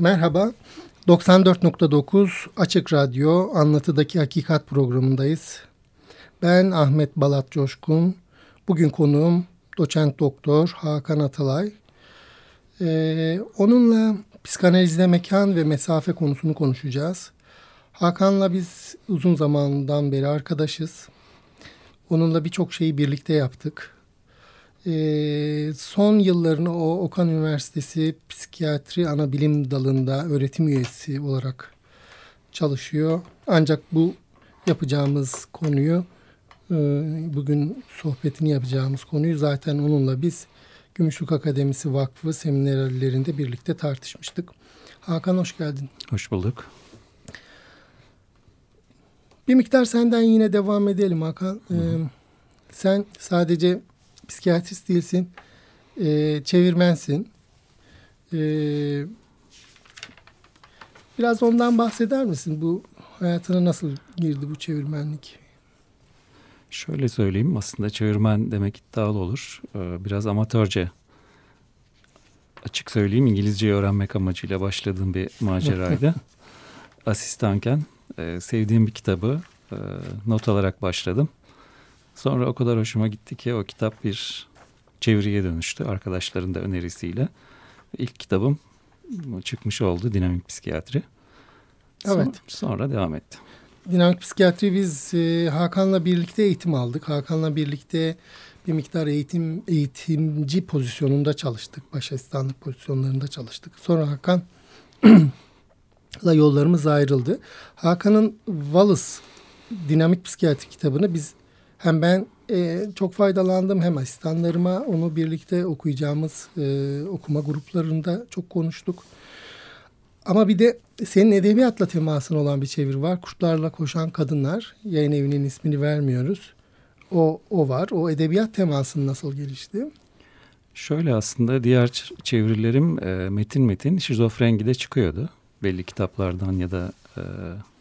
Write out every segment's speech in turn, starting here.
Merhaba, 94.9 Açık Radyo Anlatıdaki Hakikat programındayız. Ben Ahmet Balat Coşkun. Bugün konuğum doçent doktor Hakan Atalay. Ee, onunla psikanalizde mekan ve mesafe konusunu konuşacağız. Hakan'la biz uzun zamandan beri arkadaşız. Onunla birçok şeyi birlikte yaptık. Ee, son yıllarını o Okan Üniversitesi Psikiyatri Anabilim Dalı'nda öğretim üyesi olarak çalışıyor. Ancak bu yapacağımız konuyu, e, bugün sohbetini yapacağımız konuyu zaten onunla biz Gümüşlük Akademisi Vakfı seminerlerinde birlikte tartışmıştık. Hakan hoş geldin. Hoş bulduk. Bir miktar senden yine devam edelim Hakan. Ee, sen sadece psikiyatrist değilsin, e, çevirmensin. E, biraz ondan bahseder misin? Bu hayatına nasıl girdi bu çevirmenlik? Şöyle söyleyeyim aslında çevirmen demek iddialı olur. Ee, biraz amatörce açık söyleyeyim İngilizce öğrenmek amacıyla başladığım bir maceraydı. Asistanken e, sevdiğim bir kitabı e, not alarak başladım. Sonra o kadar hoşuma gitti ki o kitap bir çeviriye dönüştü arkadaşların da önerisiyle. İlk kitabım çıkmış oldu Dinamik Psikiyatri. Evet. Sonra devam etti. Dinamik Psikiyatri biz e, Hakan'la birlikte eğitim aldık. Hakan'la birlikte bir miktar eğitim eğitimci pozisyonunda çalıştık. Baş asistanlık pozisyonlarında çalıştık. Sonra Hakan la yollarımız ayrıldı. Hakan'ın Wallace Dinamik Psikiyatri kitabını biz hem ben e, çok faydalandım hem asistanlarıma onu birlikte okuyacağımız e, okuma gruplarında çok konuştuk. Ama bir de senin edebiyatla temasın olan bir çevir var. Kurtlarla Koşan Kadınlar. Yayın evinin ismini vermiyoruz. O, o var. O edebiyat temasın nasıl gelişti? Şöyle aslında diğer çevirilerim e, metin metin şizofrengide çıkıyordu. Belli kitaplardan ya da e,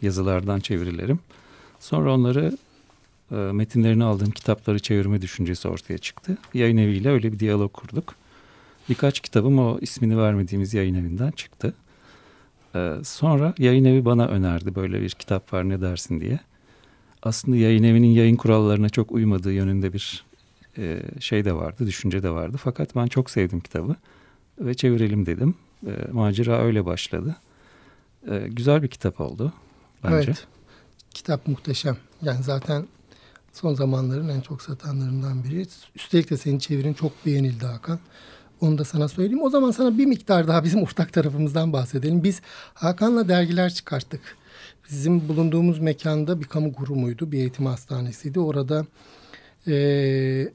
yazılardan çevirilerim. Sonra onları e, metinlerini aldığım kitapları çevirme düşüncesi ortaya çıktı. Yayın eviyle öyle bir diyalog kurduk. Birkaç kitabım o ismini vermediğimiz yayın evinden çıktı. E, sonra yayın evi bana önerdi böyle bir kitap var ne dersin diye. Aslında yayın evinin yayın kurallarına çok uymadığı yönünde bir e, şey de vardı, düşünce de vardı. Fakat ben çok sevdim kitabı ve çevirelim dedim. Macera öyle başladı. Güzel bir kitap oldu bence. Evet, kitap muhteşem. Yani zaten son zamanların en çok satanlarından biri. Üstelik de senin çevirin çok beğenildi Hakan. Onu da sana söyleyeyim. O zaman sana bir miktar daha bizim ortak tarafımızdan bahsedelim. Biz Hakan'la dergiler çıkarttık. Bizim bulunduğumuz mekanda bir kamu kurumuydu. Bir eğitim hastanesiydi. Orada e,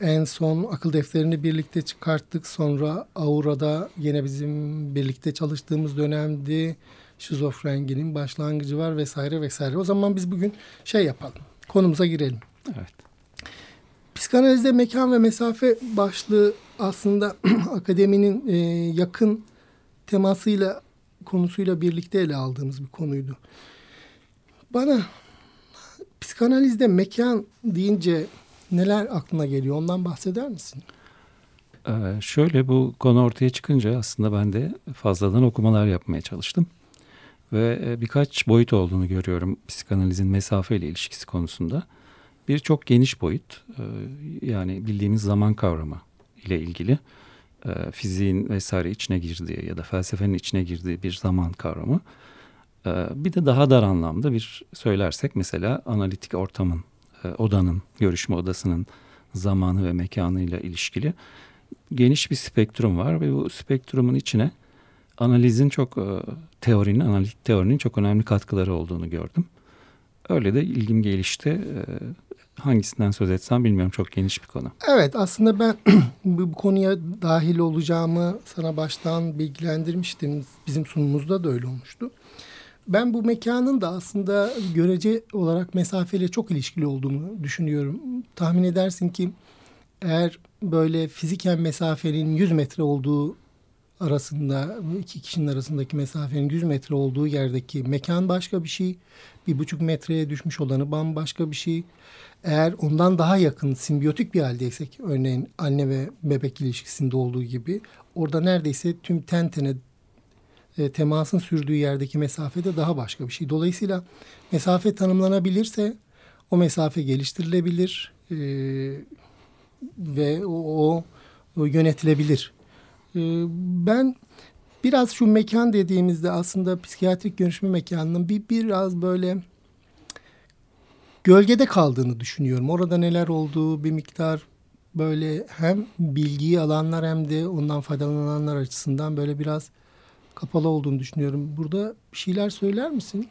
en son akıl defterini birlikte çıkarttık. Sonra Aura'da yine bizim birlikte çalıştığımız dönemdi. Şizofrenginin başlangıcı var vesaire vesaire. O zaman biz bugün şey yapalım. Konumuza girelim. Evet. Psikanalizde mekan ve mesafe başlığı aslında akademinin e, yakın temasıyla konusuyla birlikte ele aldığımız bir konuydu. Bana psikanalizde mekan deyince neler aklına geliyor ondan bahseder misin? Ee, şöyle bu konu ortaya çıkınca aslında ben de fazladan okumalar yapmaya çalıştım. Ve e, birkaç boyut olduğunu görüyorum psikanalizin mesafeyle ilişkisi konusunda. Bir çok geniş boyut e, yani bildiğimiz zaman kavramı ile ilgili e, fiziğin vesaire içine girdiği ya da felsefenin içine girdiği bir zaman kavramı. E, bir de daha dar anlamda bir söylersek mesela analitik ortamın, odanın, görüşme odasının zamanı ve mekanıyla ilişkili geniş bir spektrum var ve bu spektrumun içine analizin çok teorinin, analitik teorinin çok önemli katkıları olduğunu gördüm. Öyle de ilgim gelişti hangisinden söz etsem bilmiyorum çok geniş bir konu. Evet aslında ben bu konuya dahil olacağımı sana baştan bilgilendirmiştim. Bizim sunumumuzda da öyle olmuştu. Ben bu mekanın da aslında görece olarak mesafeyle çok ilişkili olduğunu düşünüyorum. Tahmin edersin ki eğer böyle fiziken mesafenin 100 metre olduğu arasında iki kişinin arasındaki mesafenin 100 metre olduğu yerdeki mekan başka bir şey. Bir buçuk metreye düşmüş olanı bambaşka bir şey. Eğer ondan daha yakın simbiyotik bir haldeysek örneğin anne ve bebek ilişkisinde olduğu gibi orada neredeyse tüm ten tene e, temasın sürdüğü yerdeki mesafe de daha başka bir şey. Dolayısıyla mesafe tanımlanabilirse o mesafe geliştirilebilir e, ve o, o yönetilebilir. E, ben biraz şu mekan dediğimizde aslında psikiyatrik görüşme mekanının bir biraz böyle gölgede kaldığını düşünüyorum. Orada neler olduğu bir miktar böyle hem bilgiyi alanlar hem de ondan faydalananlar açısından böyle biraz kapalı olduğunu düşünüyorum. Burada bir şeyler söyler misin?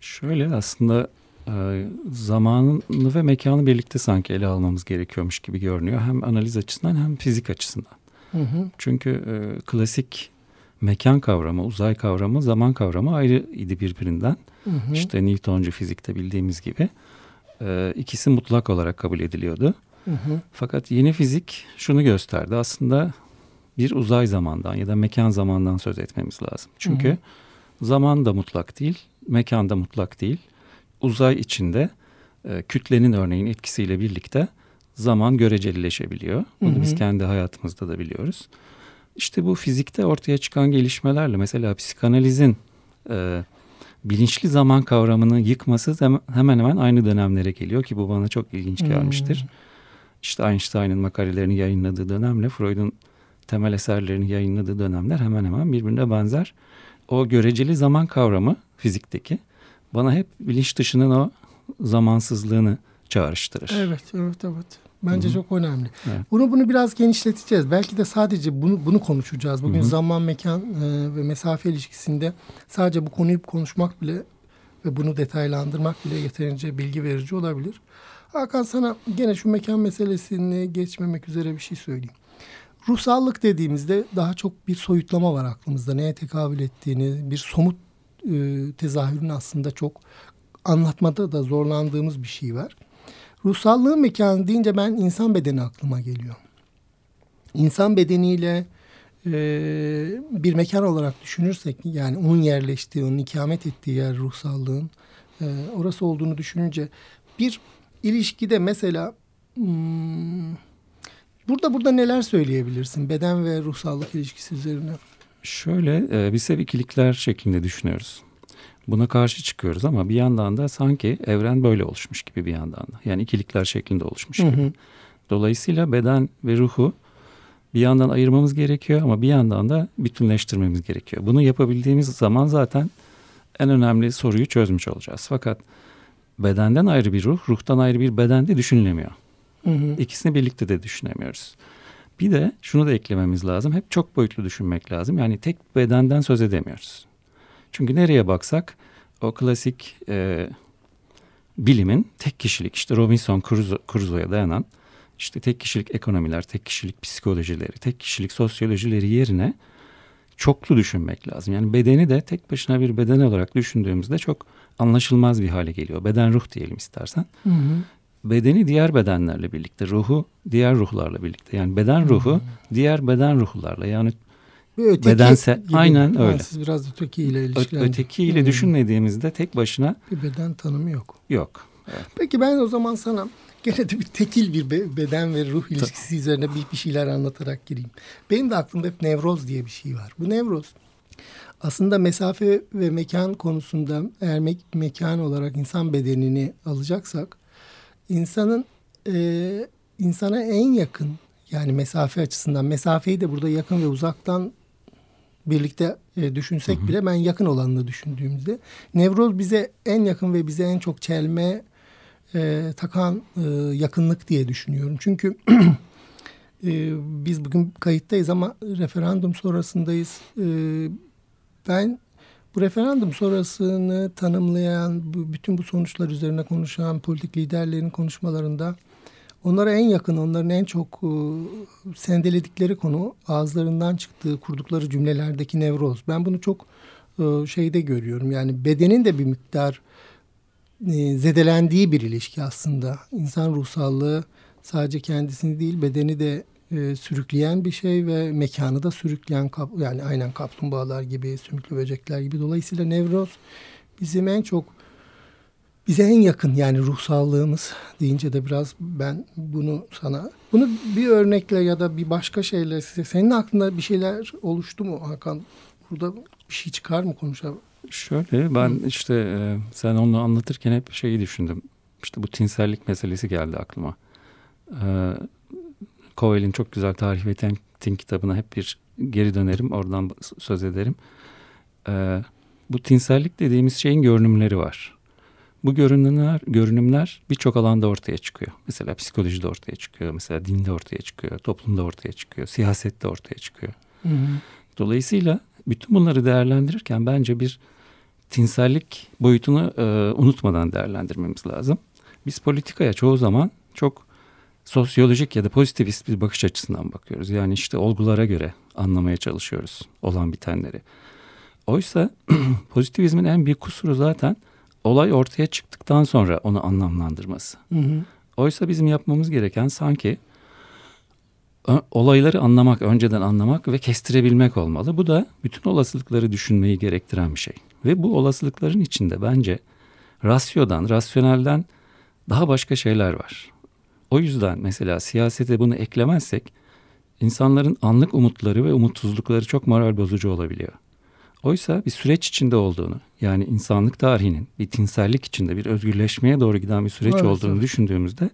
Şöyle aslında e, zamanını ve mekanı birlikte sanki ele almamız gerekiyormuş gibi görünüyor. Hem analiz açısından hem fizik açısından. Hı hı. Çünkü e, klasik mekan kavramı, uzay kavramı, zaman kavramı ayrı idi birbirinden. Hı hı. İşte Newtoncu fizikte bildiğimiz gibi e, ikisi mutlak olarak kabul ediliyordu. Hı hı. Fakat yeni fizik şunu gösterdi. Aslında bir uzay zamandan ya da mekan zamandan söz etmemiz lazım. Çünkü hı hı. zaman da mutlak değil, mekan da mutlak değil. Uzay içinde e, kütlenin örneğin etkisiyle birlikte zaman görecelileşebiliyor. Bunu hı hı. biz kendi hayatımızda da biliyoruz. İşte bu fizikte ortaya çıkan gelişmelerle mesela psikanalizin e, bilinçli zaman kavramını yıkması hemen hemen aynı dönemlere geliyor ki bu bana çok ilginç gelmiştir. Hmm. İşte Einstein'ın makalelerini yayınladığı dönemle Freud'un temel eserlerini yayınladığı dönemler hemen hemen birbirine benzer. O göreceli zaman kavramı fizikteki bana hep bilinç dışının o zamansızlığını çağrıştırır. Evet, evet, evet. Bence Hı-hı. çok önemli. Evet. Bunu bunu biraz genişleteceğiz. Belki de sadece bunu bunu konuşacağız. Bugün Hı-hı. zaman, mekan e, ve mesafe ilişkisinde sadece bu konuyu konuşmak bile ve bunu detaylandırmak bile yeterince bilgi verici olabilir. Hakan sana gene şu mekan meselesini geçmemek üzere bir şey söyleyeyim. Ruhsallık dediğimizde daha çok bir soyutlama var aklımızda. Neye tekabül ettiğini, bir somut e, tezahürün aslında çok anlatmada da zorlandığımız bir şey var. Ruhsallığın mekanı deyince ben insan bedeni aklıma geliyor. İnsan bedeniyle e, bir mekan olarak düşünürsek yani onun yerleştiği, onun ikamet ettiği yer ruhsallığın e, orası olduğunu düşününce bir ilişkide mesela hmm, burada burada neler söyleyebilirsin beden ve ruhsallık ilişkisi üzerine? Şöyle e, biz hep ikilikler şeklinde düşünüyoruz. Buna karşı çıkıyoruz ama bir yandan da sanki evren böyle oluşmuş gibi bir yandan da. Yani ikilikler şeklinde oluşmuş gibi. Hı hı. Dolayısıyla beden ve ruhu bir yandan ayırmamız gerekiyor ama bir yandan da bütünleştirmemiz gerekiyor. Bunu yapabildiğimiz zaman zaten en önemli soruyu çözmüş olacağız. Fakat bedenden ayrı bir ruh, ruhtan ayrı bir beden de düşünülemiyor. Hı hı. İkisini birlikte de düşünemiyoruz. Bir de şunu da eklememiz lazım. Hep çok boyutlu düşünmek lazım. Yani tek bedenden söz edemiyoruz. Çünkü nereye baksak o klasik e, bilimin tek kişilik işte Robinson Crusoe'ya dayanan işte tek kişilik ekonomiler, tek kişilik psikolojileri, tek kişilik sosyolojileri yerine çoklu düşünmek lazım. Yani bedeni de tek başına bir beden olarak düşündüğümüzde çok anlaşılmaz bir hale geliyor. Beden ruh diyelim istersen. Hı hı. Bedeni diğer bedenlerle birlikte, ruhu diğer ruhlarla birlikte. Yani beden ruhu hı hı. diğer beden ruhlarla yani öteki bedensel gibi. aynen öyle. Siz biraz ötekiyle ilişkilendir. Ötekiyle hmm. düşünmediğimizde tek başına bir beden tanımı yok. Yok. Evet. Peki ben o zaman sana gene de bir tekil bir beden ve ruh ilişkisi üzerine bir, bir şeyler anlatarak gireyim. Benim de aklımda hep nevroz diye bir şey var. Bu nevroz aslında mesafe ve mekan konusunda eğer me mekan olarak insan bedenini alacaksak insanın e, insana en yakın yani mesafe açısından mesafeyi de burada yakın ve uzaktan birlikte e, düşünsek hı hı. bile ben yakın olanını düşündüğümüzde nevroz bize en yakın ve bize en çok çelme e, takan e, yakınlık diye düşünüyorum. Çünkü e, biz bugün kayıttayız ama referandum sonrasındayız. E, ben bu referandum sonrasını tanımlayan, bu, bütün bu sonuçlar üzerine konuşan politik liderlerin konuşmalarında Onlara en yakın, onların en çok e, sendeledikleri konu ağızlarından çıktığı, kurdukları cümlelerdeki nevroz. Ben bunu çok e, şeyde görüyorum. Yani bedenin de bir miktar e, zedelendiği bir ilişki aslında. İnsan ruhsallığı sadece kendisini değil, bedeni de e, sürükleyen bir şey ve mekanı da sürükleyen yani aynen kaplumbağalar gibi, sümüklü böcekler gibi. Dolayısıyla nevroz bizim en çok bize en yakın yani ruhsallığımız deyince de biraz ben bunu sana bunu bir örnekle ya da bir başka şeyle senin aklında bir şeyler oluştu mu Hakan burada bir şey çıkar mı konuşalım? Şöyle ben Hı. işte e, sen onu anlatırken hep şeyi düşündüm. İşte bu tinsellik meselesi geldi aklıma. E, çok güzel tarih ve tin kitabına hep bir geri dönerim. Oradan söz ederim. E, bu tinsellik dediğimiz şeyin görünümleri var. Bu görünümler, görünümler birçok alanda ortaya çıkıyor. Mesela psikolojide ortaya çıkıyor, mesela dinde ortaya çıkıyor, toplumda ortaya çıkıyor, siyasette ortaya çıkıyor. Hı hı. Dolayısıyla bütün bunları değerlendirirken bence bir tinsellik boyutunu e, unutmadan değerlendirmemiz lazım. Biz politikaya çoğu zaman çok sosyolojik ya da pozitivist bir bakış açısından bakıyoruz. Yani işte olgulara göre anlamaya çalışıyoruz olan bitenleri. Oysa pozitivizmin en büyük kusuru zaten olay ortaya çıktıktan sonra onu anlamlandırması. Hı hı. Oysa bizim yapmamız gereken sanki olayları anlamak, önceden anlamak ve kestirebilmek olmalı. Bu da bütün olasılıkları düşünmeyi gerektiren bir şey. Ve bu olasılıkların içinde bence rasyodan, rasyonelden daha başka şeyler var. O yüzden mesela siyasete bunu eklemezsek insanların anlık umutları ve umutsuzlukları çok moral bozucu olabiliyor. Oysa bir süreç içinde olduğunu yani insanlık tarihinin bir tinsellik içinde bir özgürleşmeye doğru giden bir süreç evet, olduğunu evet. düşündüğümüzde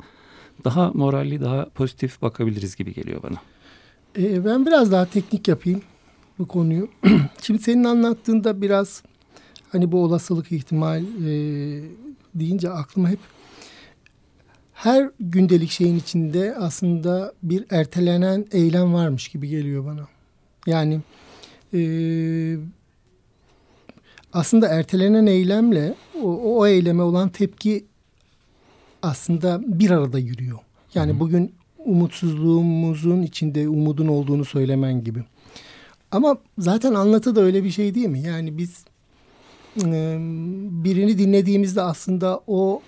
daha moralli daha pozitif bakabiliriz gibi geliyor bana. Ee, ben biraz daha teknik yapayım bu konuyu. Şimdi senin anlattığında biraz hani bu olasılık ihtimal e, deyince aklıma hep her gündelik şeyin içinde aslında bir ertelenen eylem varmış gibi geliyor bana. Yani e, aslında ertelenen eylemle o, o eyleme olan tepki aslında bir arada yürüyor. Yani Hı. bugün umutsuzluğumuzun içinde umudun olduğunu söylemen gibi. Ama zaten anlatı da öyle bir şey değil mi? Yani biz e, birini dinlediğimizde aslında o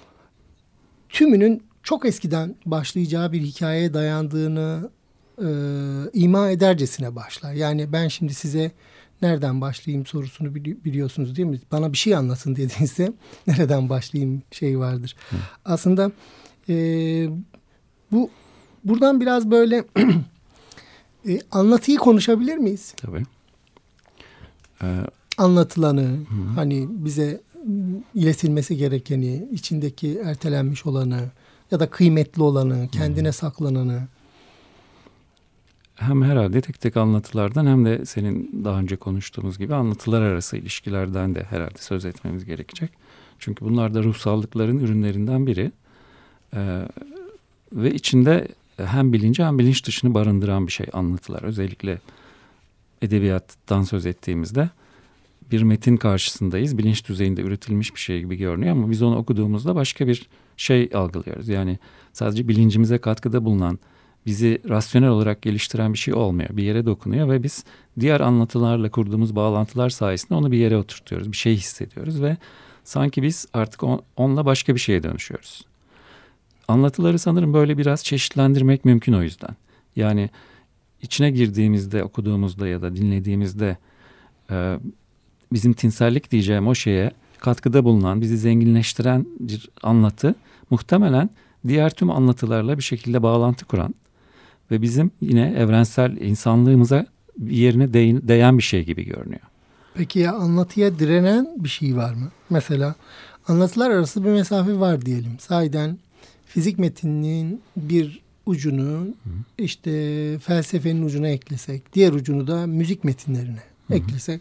tümünün çok eskiden başlayacağı bir hikayeye dayandığını e, ima edercesine başlar. Yani ben şimdi size nereden başlayayım sorusunu bili biliyorsunuz değil mi? Bana bir şey anlatın dediğinizde nereden başlayayım şey vardır. Hı. Aslında e, bu buradan biraz böyle e, anlatıyı konuşabilir miyiz? Tabii. Ee, Anlatılanı hı. hani bize iletilmesi gerekeni, içindeki ertelenmiş olanı ya da kıymetli olanı, kendine hı. saklananı hem herhalde tek tek anlatılardan hem de senin daha önce konuştuğumuz gibi anlatılar arası ilişkilerden de herhalde söz etmemiz gerekecek. Çünkü bunlar da ruhsallıkların ürünlerinden biri. Ee, ve içinde hem bilinci hem bilinç dışını barındıran bir şey anlatılar. Özellikle edebiyattan söz ettiğimizde bir metin karşısındayız. Bilinç düzeyinde üretilmiş bir şey gibi görünüyor ama biz onu okuduğumuzda başka bir şey algılıyoruz. Yani sadece bilincimize katkıda bulunan bizi rasyonel olarak geliştiren bir şey olmuyor. Bir yere dokunuyor ve biz diğer anlatılarla kurduğumuz bağlantılar sayesinde onu bir yere oturtuyoruz. Bir şey hissediyoruz ve sanki biz artık on, onunla başka bir şeye dönüşüyoruz. Anlatıları sanırım böyle biraz çeşitlendirmek mümkün o yüzden. Yani içine girdiğimizde, okuduğumuzda ya da dinlediğimizde e, bizim tinsellik diyeceğim o şeye katkıda bulunan, bizi zenginleştiren bir anlatı muhtemelen diğer tüm anlatılarla bir şekilde bağlantı kuran ve bizim yine evrensel insanlığımıza bir yerine değen bir şey gibi görünüyor. Peki ya anlatıya direnen bir şey var mı? Mesela anlatılar arası bir mesafe var diyelim. Sahiden fizik metinliğin bir ucunu Hı. işte felsefenin ucuna eklesek, diğer ucunu da müzik metinlerine Hı. eklesek.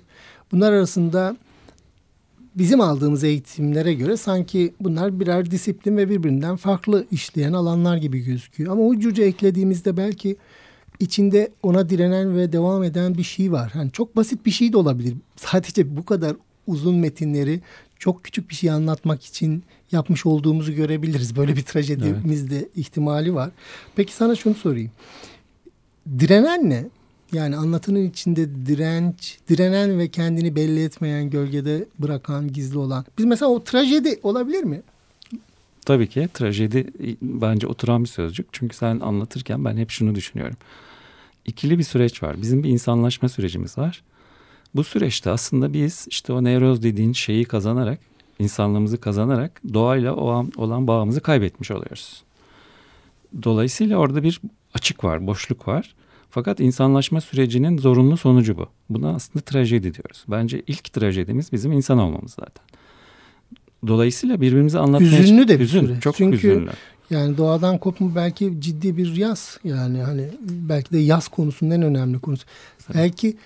Bunlar arasında bizim aldığımız eğitimlere göre sanki bunlar birer disiplin ve birbirinden farklı işleyen alanlar gibi gözüküyor. Ama ucuca eklediğimizde belki içinde ona direnen ve devam eden bir şey var. Hani çok basit bir şey de olabilir. Sadece bu kadar uzun metinleri çok küçük bir şey anlatmak için yapmış olduğumuzu görebiliriz. Böyle bir trajedimiz evet. de ihtimali var. Peki sana şunu sorayım. Direnen ne? Yani anlatının içinde direnç, direnen ve kendini belli etmeyen, gölgede bırakan, gizli olan. Biz mesela o trajedi olabilir mi? Tabii ki trajedi bence oturan bir sözcük. Çünkü sen anlatırken ben hep şunu düşünüyorum. İkili bir süreç var. Bizim bir insanlaşma sürecimiz var. Bu süreçte aslında biz işte o nevroz dediğin şeyi kazanarak, insanlığımızı kazanarak doğayla olan bağımızı kaybetmiş oluyoruz. Dolayısıyla orada bir açık var, boşluk var. Fakat insanlaşma sürecinin zorunlu sonucu bu. Buna aslında trajedi diyoruz. Bence ilk trajedimiz bizim insan olmamız zaten. Dolayısıyla birbirimizi anlatmaya... Hüzünlü de bir Hüzün, süreç. Çok Çünkü hüzünlü. yani doğadan kopma belki ciddi bir yaz. Yani hani belki de yaz konusunun en önemli konusu. Evet. Belki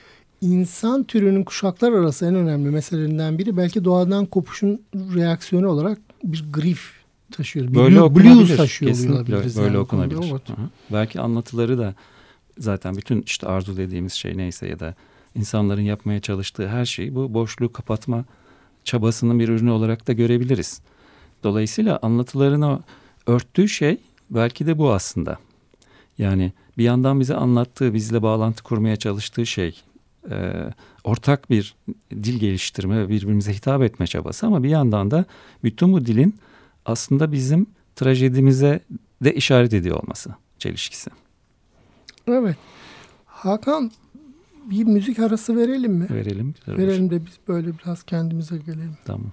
insan türünün kuşaklar arası en önemli meselelerinden biri belki doğadan kopuşun reaksiyonu olarak bir grif taşıyor. Bir böyle blues taşıyor Kesinlikle böyle yani. okunabilir. Evet. Belki anlatıları da zaten bütün işte arzu dediğimiz şey neyse ya da insanların yapmaya çalıştığı her şeyi bu boşluğu kapatma çabasının bir ürünü olarak da görebiliriz. Dolayısıyla anlatılarını örttüğü şey belki de bu aslında. Yani bir yandan bize anlattığı, bizle bağlantı kurmaya çalıştığı şey e, ortak bir dil geliştirme ve birbirimize hitap etme çabası ama bir yandan da bütün bu dilin aslında bizim trajedimize de işaret ediyor olması çelişkisi. Evet. Hakan bir müzik arası verelim mi? Verelim. Verelim de biz böyle biraz kendimize gelelim. Tamam.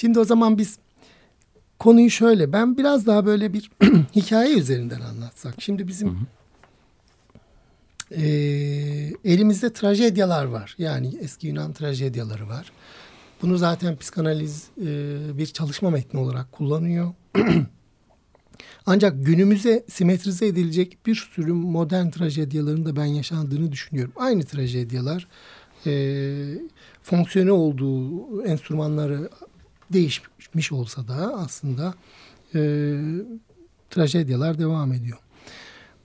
Şimdi o zaman biz konuyu şöyle ben biraz daha böyle bir hikaye üzerinden anlatsak. Şimdi bizim hı hı. E, elimizde trajedyalar var. Yani eski Yunan trajedyaları var. Bunu zaten psikanaliz e, bir çalışma metni olarak kullanıyor. Ancak günümüze simetrize edilecek bir sürü modern trajedyaların da ben yaşandığını düşünüyorum. Aynı trajedyalar e, fonksiyonu olduğu enstrümanları değişmiş olsa da aslında e, trajedyalar devam ediyor.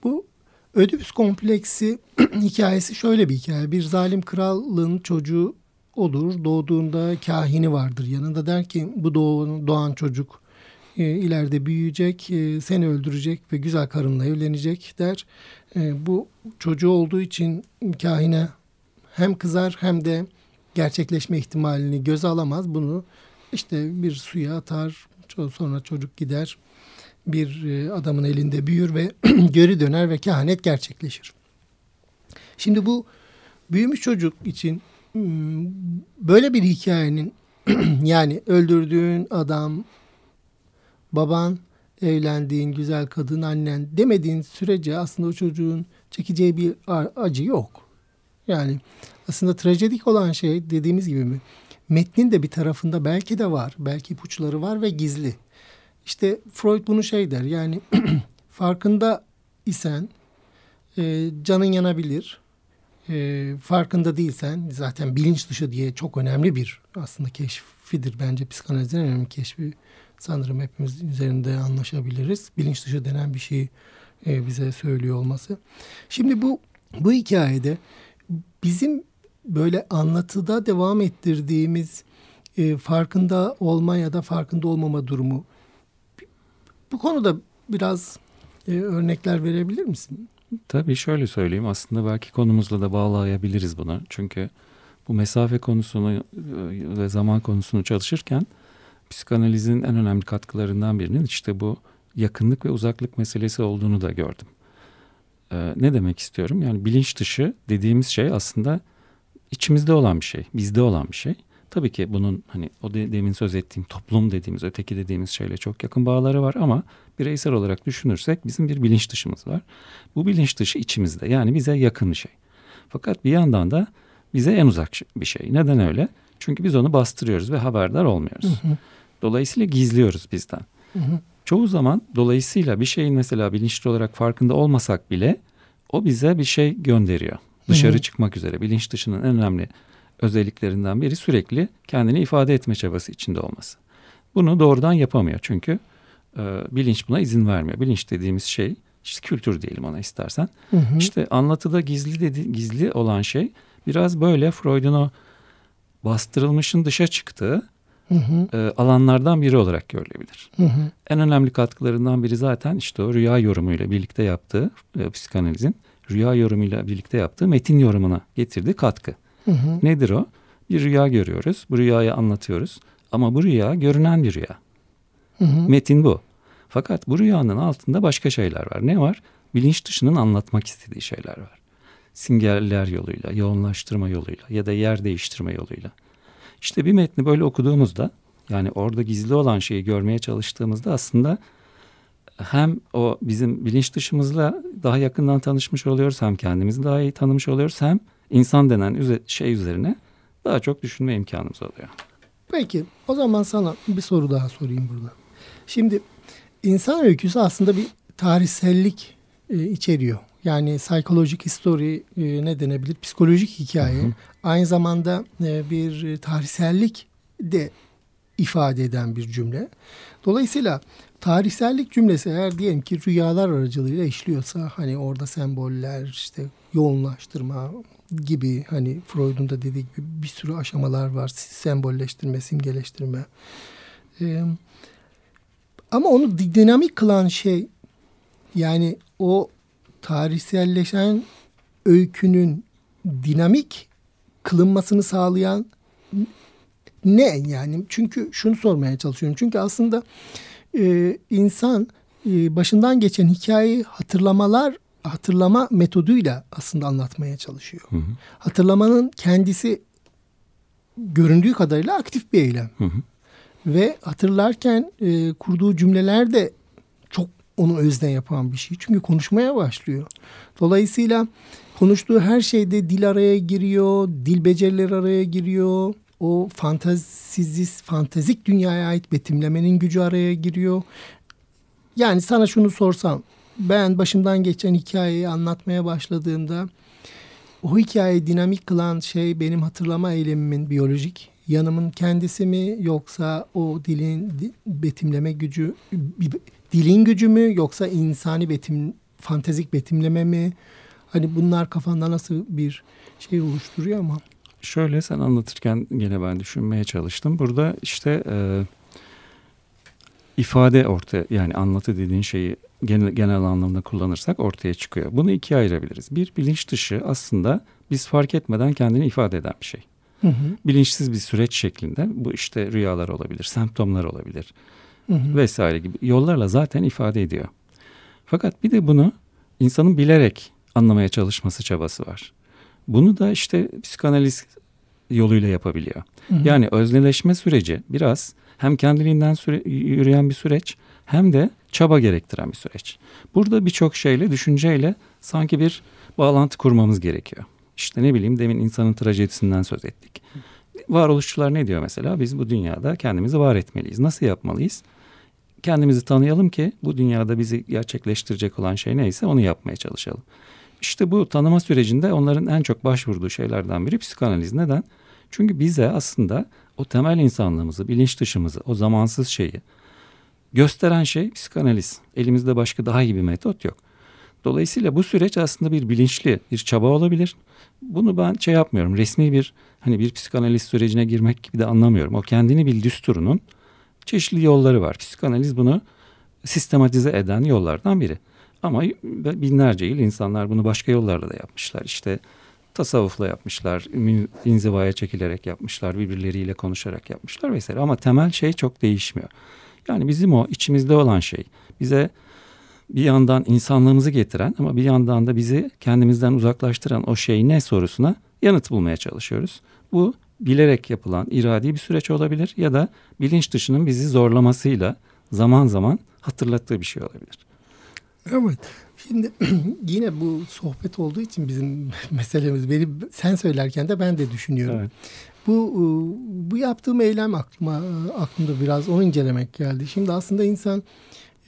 Bu Ödipüs kompleksi hikayesi şöyle bir hikaye. Bir zalim kralın çocuğu olur. Doğduğunda kahini vardır yanında. Der ki bu doğan, doğan çocuk e, ileride büyüyecek, e, seni öldürecek ve güzel karınla evlenecek der. E, bu çocuğu olduğu için kahine hem kızar hem de gerçekleşme ihtimalini göze alamaz. Bunu işte bir suya atar, sonra çocuk gider bir e, adamın elinde büyür ve geri döner ve kehanet gerçekleşir. Şimdi bu büyümüş çocuk için böyle bir hikayenin yani öldürdüğün adam, baban, evlendiğin güzel kadın, annen demediğin sürece aslında o çocuğun çekeceği bir acı yok. Yani aslında trajedik olan şey dediğimiz gibi mi? Metnin de bir tarafında belki de var, belki ipuçları var ve gizli. İşte Freud bunu şey der yani farkında isen e, canın yanabilir. E, farkında değilsen zaten bilinç dışı diye çok önemli bir aslında keşfidir bence psikanalizin önemli keşfi. Sanırım hepimiz üzerinde anlaşabiliriz. Bilinç dışı denen bir şeyi e, bize söylüyor olması. Şimdi bu bu hikayede bizim böyle anlatıda devam ettirdiğimiz e, farkında olma ya da farkında olmama durumu bu konuda biraz e, örnekler verebilir misin? Tabii şöyle söyleyeyim aslında belki konumuzla da bağlayabiliriz bunu. Çünkü bu mesafe konusunu e, ve zaman konusunu çalışırken psikanalizin en önemli katkılarından birinin işte bu yakınlık ve uzaklık meselesi olduğunu da gördüm. Ee, ne demek istiyorum? Yani bilinç dışı dediğimiz şey aslında içimizde olan bir şey, bizde olan bir şey. Tabii ki bunun hani o de, demin söz ettiğim toplum dediğimiz, öteki dediğimiz şeyle çok yakın bağları var ama bireysel olarak düşünürsek bizim bir bilinç dışımız var. Bu bilinç dışı içimizde yani bize yakın bir şey. Fakat bir yandan da bize en uzak bir şey. Neden öyle? Çünkü biz onu bastırıyoruz ve haberdar olmuyoruz. Hı hı. Dolayısıyla gizliyoruz bizden. Hı hı. Çoğu zaman dolayısıyla bir şeyin mesela bilinçli olarak farkında olmasak bile o bize bir şey gönderiyor. Dışarı hı hı. çıkmak üzere bilinç dışının en önemli özelliklerinden biri sürekli kendini ifade etme çabası içinde olması. Bunu doğrudan yapamıyor çünkü e, bilinç buna izin vermiyor. Bilinç dediğimiz şey işte kültür diyelim ona istersen. Hı hı. İşte anlatıda gizli dedi, gizli olan şey biraz böyle Freud'un o bastırılmışın dışa çıktığı hı hı. E, alanlardan biri olarak görülebilir. Hı hı. En önemli katkılarından biri zaten işte o rüya yorumuyla birlikte yaptığı e, psikanalizin rüya yorumuyla birlikte yaptığı metin yorumuna getirdiği katkı. Hı hı. Nedir o? Bir rüya görüyoruz. Bu rüyayı anlatıyoruz. Ama bu rüya görünen bir rüya. Hı hı. Metin bu. Fakat bu rüyanın altında başka şeyler var. Ne var? Bilinç dışının anlatmak istediği şeyler var. Sinyaller yoluyla, yoğunlaştırma yoluyla ya da yer değiştirme yoluyla. İşte bir metni böyle okuduğumuzda yani orada gizli olan şeyi görmeye çalıştığımızda aslında hem o bizim bilinç dışımızla daha yakından tanışmış oluyoruz hem kendimizi daha iyi tanımış oluyoruz hem insan denen şey üzerine daha çok düşünme imkanımız oluyor. Peki o zaman sana bir soru daha sorayım burada. Şimdi insan öyküsü aslında bir tarihsellik e, içeriyor. Yani psikolojik history e, ne denebilir? Psikolojik hikaye. Hı hı. Aynı zamanda e, bir tarihsellik de ifade eden bir cümle. Dolayısıyla tarihsellik cümlesi eğer diyelim ki rüyalar aracılığıyla işliyorsa hani orada semboller işte yoğunlaştırma gibi hani Freud'un da dediği gibi bir sürü aşamalar var. Sembolleştirme, simgeleştirme. Ee, ama onu dinamik kılan şey yani o tarihselleşen öykünün dinamik kılınmasını sağlayan ne yani? Çünkü şunu sormaya çalışıyorum. Çünkü aslında e, insan e, başından geçen hikayeyi hatırlamalar hatırlama metoduyla aslında anlatmaya çalışıyor. Hı hı. Hatırlamanın kendisi göründüğü kadarıyla aktif bir eylem. Hı hı. Ve hatırlarken e, kurduğu cümleler de çok onu özden yapan bir şey. Çünkü konuşmaya başlıyor. Dolayısıyla konuştuğu her şeyde dil araya giriyor, dil becerileri araya giriyor. O fantazisiz, fantazik dünyaya ait betimlemenin gücü araya giriyor. Yani sana şunu sorsam, ben başımdan geçen hikayeyi anlatmaya başladığımda o hikayeyi dinamik kılan şey benim hatırlama eylemimin biyolojik yanımın kendisi mi yoksa o dilin betimleme gücü dilin gücü mü yoksa insani betim fantezik betimleme mi? Hani bunlar kafanda nasıl bir şey oluşturuyor ama. Şöyle sen anlatırken gene ben düşünmeye çalıştım. Burada işte e, ifade ortaya yani anlatı dediğin şeyi genel, genel anlamda kullanırsak ortaya çıkıyor. Bunu ikiye ayırabiliriz. Bir bilinç dışı aslında biz fark etmeden kendini ifade eden bir şey. Hı hı. Bilinçsiz bir süreç şeklinde bu işte rüyalar olabilir, semptomlar olabilir hı hı. vesaire gibi yollarla zaten ifade ediyor. Fakat bir de bunu insanın bilerek anlamaya çalışması çabası var. Bunu da işte psikanaliz yoluyla yapabiliyor. Hı hı. Yani özneleşme süreci biraz hem kendiliğinden süre, yürüyen bir süreç hem de çaba gerektiren bir süreç. Burada birçok şeyle, düşünceyle sanki bir bağlantı kurmamız gerekiyor. İşte ne bileyim demin insanın trajedisinden söz ettik. Varoluşçular ne diyor mesela? Biz bu dünyada kendimizi var etmeliyiz. Nasıl yapmalıyız? Kendimizi tanıyalım ki bu dünyada bizi gerçekleştirecek olan şey neyse onu yapmaya çalışalım. İşte bu tanıma sürecinde onların en çok başvurduğu şeylerden biri psikanaliz. Neden? Çünkü bize aslında o temel insanlığımızı, bilinç dışımızı, o zamansız şeyi gösteren şey psikanaliz. Elimizde başka daha iyi bir metot yok. Dolayısıyla bu süreç aslında bir bilinçli bir çaba olabilir. Bunu ben şey yapmıyorum. Resmi bir hani bir psikanaliz sürecine girmek gibi de anlamıyorum. O kendini bil düsturunun çeşitli yolları var. Psikanaliz bunu sistematize eden yollardan biri. Ama binlerce yıl insanlar bunu başka yollarla da yapmışlar. İşte tasavvufla yapmışlar, inzivaya çekilerek yapmışlar, birbirleriyle konuşarak yapmışlar vesaire. Ama temel şey çok değişmiyor. Yani bizim o içimizde olan şey bize bir yandan insanlığımızı getiren ama bir yandan da bizi kendimizden uzaklaştıran o şey ne sorusuna yanıt bulmaya çalışıyoruz. Bu bilerek yapılan iradi bir süreç olabilir ya da bilinç dışının bizi zorlamasıyla zaman zaman hatırlattığı bir şey olabilir. Evet. Şimdi yine bu sohbet olduğu için bizim meselemiz benim sen söylerken de ben de düşünüyorum. Evet. Bu bu yaptığım eylem aklıma aklımda biraz onu incelemek geldi. Şimdi aslında insan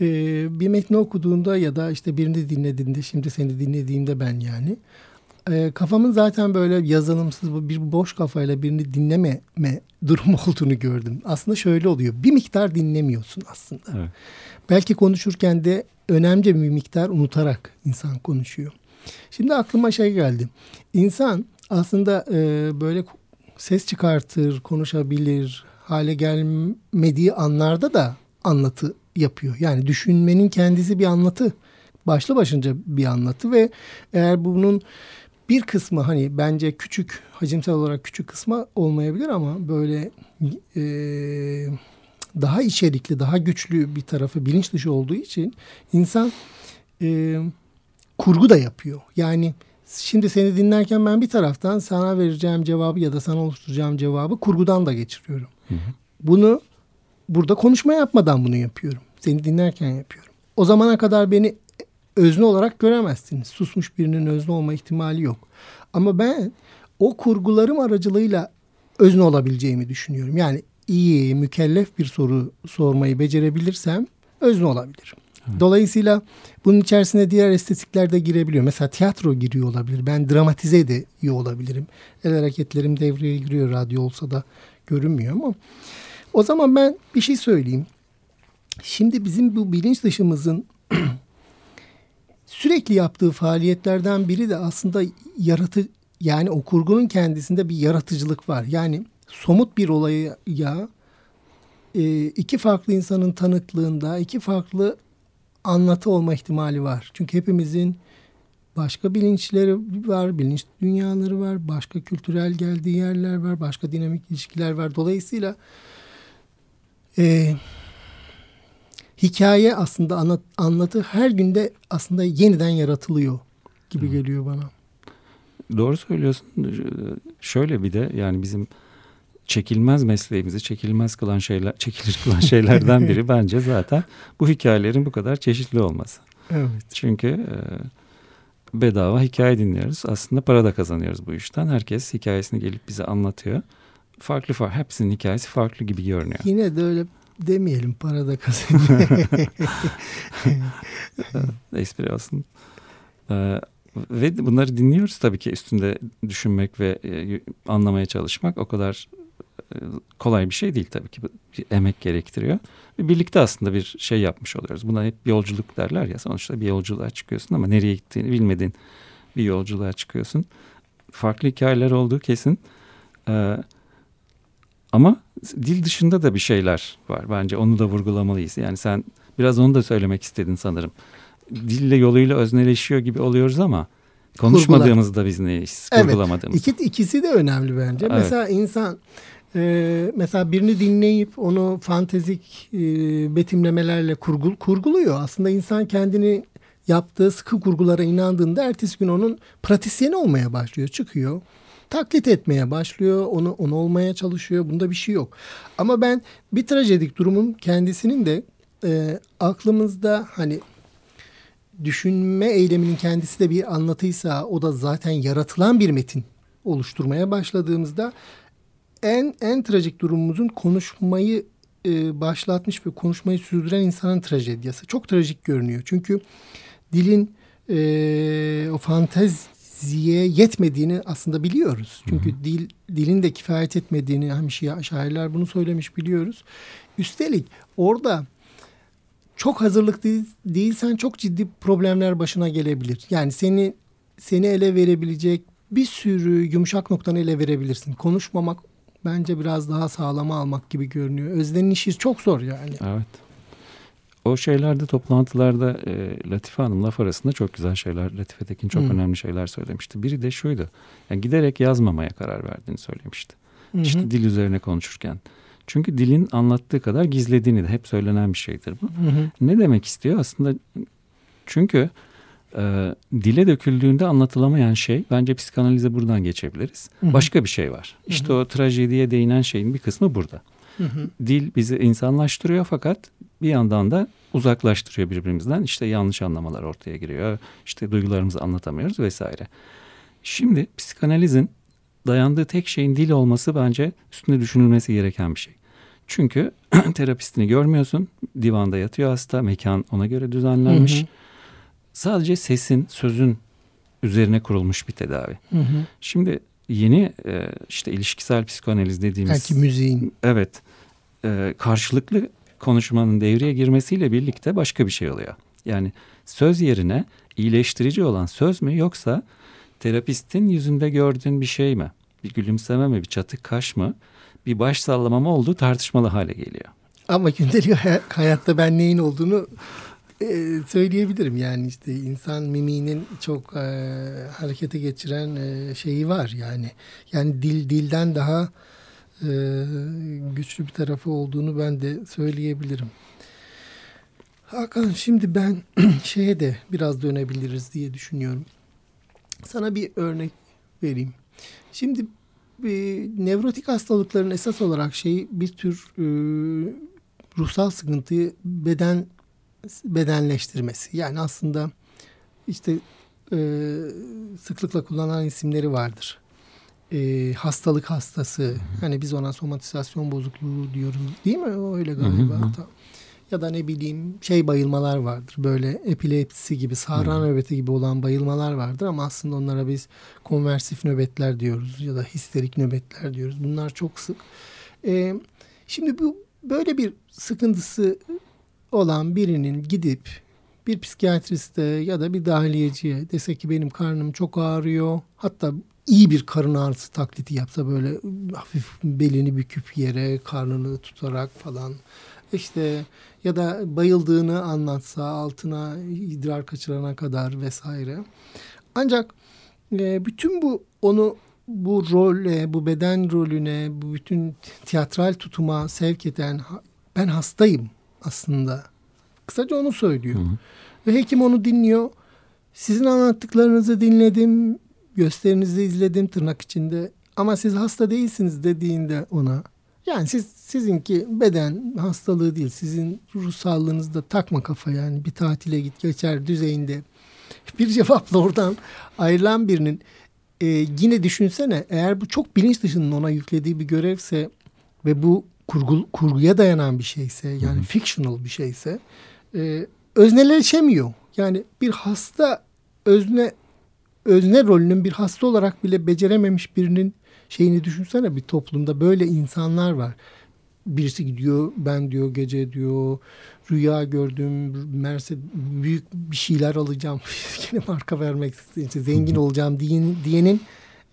e, bir metni okuduğunda ya da işte birini dinlediğinde şimdi seni dinlediğimde ben yani e, kafamın zaten böyle yazılımsız bir boş kafayla birini dinlememe durumu olduğunu gördüm. Aslında şöyle oluyor. Bir miktar dinlemiyorsun aslında. Evet. Belki konuşurken de önemli bir miktar unutarak insan konuşuyor. Şimdi aklıma şey geldi. İnsan aslında e, böyle ses çıkartır, konuşabilir hale gelmediği anlarda da anlatı yapıyor. Yani düşünmenin kendisi bir anlatı. Başlı başınca bir anlatı ve eğer bunun bir kısmı hani bence küçük hacimsel olarak küçük kısmı olmayabilir ama böyle e, daha içerikli, daha güçlü bir tarafı bilinç dışı olduğu için insan e, kurgu da yapıyor. Yani şimdi seni dinlerken ben bir taraftan sana vereceğim cevabı ya da sana oluşturacağım cevabı kurgudan da geçiriyorum. Hı hı. Bunu burada konuşma yapmadan bunu yapıyorum. Seni dinlerken yapıyorum. O zamana kadar beni özne olarak göremezsiniz. Susmuş birinin özne olma ihtimali yok. Ama ben o kurgularım aracılığıyla özne olabileceğimi düşünüyorum. Yani iyi, mükellef bir soru sormayı becerebilirsem özne olabilirim. Evet. Dolayısıyla bunun içerisine diğer estetikler de girebiliyor. Mesela tiyatro giriyor olabilir. Ben dramatize de iyi olabilirim. El hareketlerim devreye giriyor. Radyo olsa da görünmüyor ama. O zaman ben bir şey söyleyeyim. Şimdi bizim bu bilinç dışımızın sürekli yaptığı faaliyetlerden biri de aslında yaratı yani o kurgunun kendisinde bir yaratıcılık var. Yani somut bir olaya e, iki farklı insanın tanıklığında iki farklı anlatı olma ihtimali var. Çünkü hepimizin başka bilinçleri var, bilinç dünyaları var, başka kültürel geldiği yerler var, başka dinamik ilişkiler var. Dolayısıyla e, hikaye aslında anlat, anlatı her günde aslında yeniden yaratılıyor gibi geliyor bana. Doğru söylüyorsun. Şöyle bir de yani bizim çekilmez mesleğimizi çekilmez kılan şeyler, çekilir kılan şeylerden biri bence zaten bu hikayelerin bu kadar çeşitli olması. Evet. Çünkü e, bedava hikaye dinliyoruz. Aslında para da kazanıyoruz bu işten. Herkes hikayesini gelip bize anlatıyor. Farklı farklı. Hepsinin hikayesi farklı gibi görünüyor. Yine de öyle demeyelim para da kazanıyor. Espri olsun. Ee, ve bunları dinliyoruz tabii ki üstünde düşünmek ve e, anlamaya çalışmak o kadar kolay bir şey değil tabii ki. Bir emek gerektiriyor. Ve birlikte aslında bir şey yapmış oluyoruz. Buna hep yolculuk derler ya sonuçta bir yolculuğa çıkıyorsun ama nereye gittiğini bilmediğin bir yolculuğa çıkıyorsun. Farklı hikayeler olduğu kesin. Ee, ama dil dışında da bir şeyler var. Bence onu da vurgulamalıyız. Yani sen biraz onu da söylemek istedin sanırım. Dille yoluyla özneleşiyor gibi oluyoruz ama konuşmadığımızda biz neyiz? Evet. Kurgulamadığımız. İki, ikisi de önemli bence. Evet. Mesela insan e, mesela birini dinleyip onu fantezik e, betimlemelerle kurgul, kurguluyor. Aslında insan kendini yaptığı sıkı kurgulara inandığında ertesi gün onun pratisyeni olmaya başlıyor. Çıkıyor taklit etmeye başlıyor. Onu onu olmaya çalışıyor. Bunda bir şey yok. Ama ben bir trajedik durumun kendisinin de e, aklımızda hani düşünme eyleminin kendisi de bir anlatıysa o da zaten yaratılan bir metin oluşturmaya başladığımızda en en trajik durumumuzun konuşmayı e, başlatmış ve konuşmayı sürdüren insanın trajedyası. Çok trajik görünüyor. Çünkü dilin e, o fanteziye yetmediğini aslında biliyoruz. Çünkü hı hı. dil dilin de kifayet etmediğini hem şairler bunu söylemiş biliyoruz. Üstelik orada çok hazırlık değil, değilsen çok ciddi problemler başına gelebilir. Yani seni seni ele verebilecek bir sürü yumuşak noktanı ele verebilirsin. Konuşmamak bence biraz daha sağlama almak gibi görünüyor. Özden'in işi çok zor yani. Evet. O şeylerde toplantılarda e, Latife Hanım laf arasında çok güzel şeyler, Latife Tekin çok hmm. önemli şeyler söylemişti. Biri de şuydu. Yani giderek yazmamaya karar verdiğini söylemişti. Hı İşte dil üzerine konuşurken. Çünkü dilin anlattığı kadar gizlediğini de hep söylenen bir şeydir bu. Hı hı. Ne demek istiyor? Aslında çünkü e, dile döküldüğünde anlatılamayan şey bence psikanalize buradan geçebiliriz. Hı hı. Başka bir şey var. Hı hı. İşte o trajediye değinen şeyin bir kısmı burada. Hı hı. Dil bizi insanlaştırıyor fakat bir yandan da uzaklaştırıyor birbirimizden. İşte yanlış anlamalar ortaya giriyor. İşte duygularımızı anlatamıyoruz vesaire. Şimdi psikanalizin dayandığı tek şeyin dil olması bence üstünde düşünülmesi gereken bir şey. Çünkü terapistini görmüyorsun. Divanda yatıyor hasta. Mekan ona göre düzenlenmiş. Hı hı. Sadece sesin, sözün üzerine kurulmuş bir tedavi. Hı hı. Şimdi yeni e, işte ilişkisel psikanaliz dediğimiz... Belki müziğin. Evet. E, karşılıklı konuşmanın devreye girmesiyle birlikte başka bir şey oluyor. Yani söz yerine iyileştirici olan söz mü yoksa terapistin yüzünde gördüğün bir şey mi? Bir gülümseme mi, bir çatık kaş mı? bir baş sallamama olduğu tartışmalı hale geliyor. Ama gündelik hayatta ben neyin olduğunu e, söyleyebilirim. Yani işte insan mimiğinin çok e, harekete geçiren e, şeyi var yani. Yani dil dilden daha e, güçlü bir tarafı olduğunu ben de söyleyebilirim. Hakan şimdi ben şeye de biraz dönebiliriz diye düşünüyorum. Sana bir örnek vereyim. Şimdi e, nevrotik hastalıkların esas olarak şey bir tür e, ruhsal sıkıntıyı beden bedenleştirmesi. Yani aslında işte e, sıklıkla kullanılan isimleri vardır. E, hastalık hastası. Hani biz ona somatizasyon bozukluğu diyoruz. Değil mi? Öyle galiba. Hı hı. Ya da ne bileyim şey bayılmalar vardır. Böyle epilepsi gibi, sahra nöbeti gibi olan bayılmalar vardır ama aslında onlara biz konversif nöbetler diyoruz ya da histerik nöbetler diyoruz. Bunlar çok sık. Ee, şimdi bu böyle bir sıkıntısı olan birinin gidip bir psikiyatriste ya da bir dahiliyeciye dese ki benim karnım çok ağrıyor. Hatta iyi bir karın ağrısı taklidi yapsa böyle hafif belini büküp yere karnını tutarak falan işte ya da bayıldığını anlatsa altına idrar kaçırana kadar vesaire. Ancak e, bütün bu onu bu role, bu beden rolüne, bu bütün tiyatral tutuma sevk eden ben hastayım aslında. Kısaca onu söylüyor. Hı hı. Ve hekim onu dinliyor. Sizin anlattıklarınızı dinledim, gösterinizi izledim tırnak içinde ama siz hasta değilsiniz dediğinde ona yani siz sizinki beden hastalığı değil sizin ruh sağlığınızda takma kafa yani bir tatile git geçer düzeyinde bir cevapla oradan ayrılan birinin e, yine düşünsene eğer bu çok bilinç dışının ona yüklediği bir görevse ve bu kurgu, kurguya dayanan bir şeyse yani Hı-hı. fictional bir şeyse e, özneleşemiyor. Yani bir hasta özne özne rolünün bir hasta olarak bile becerememiş birinin şeyini düşünsene bir toplumda böyle insanlar var. Birisi gidiyor ben diyor gece diyor rüya gördüm Mercedes büyük bir şeyler alacağım yine marka vermek işte zengin olacağım diyen, diyenin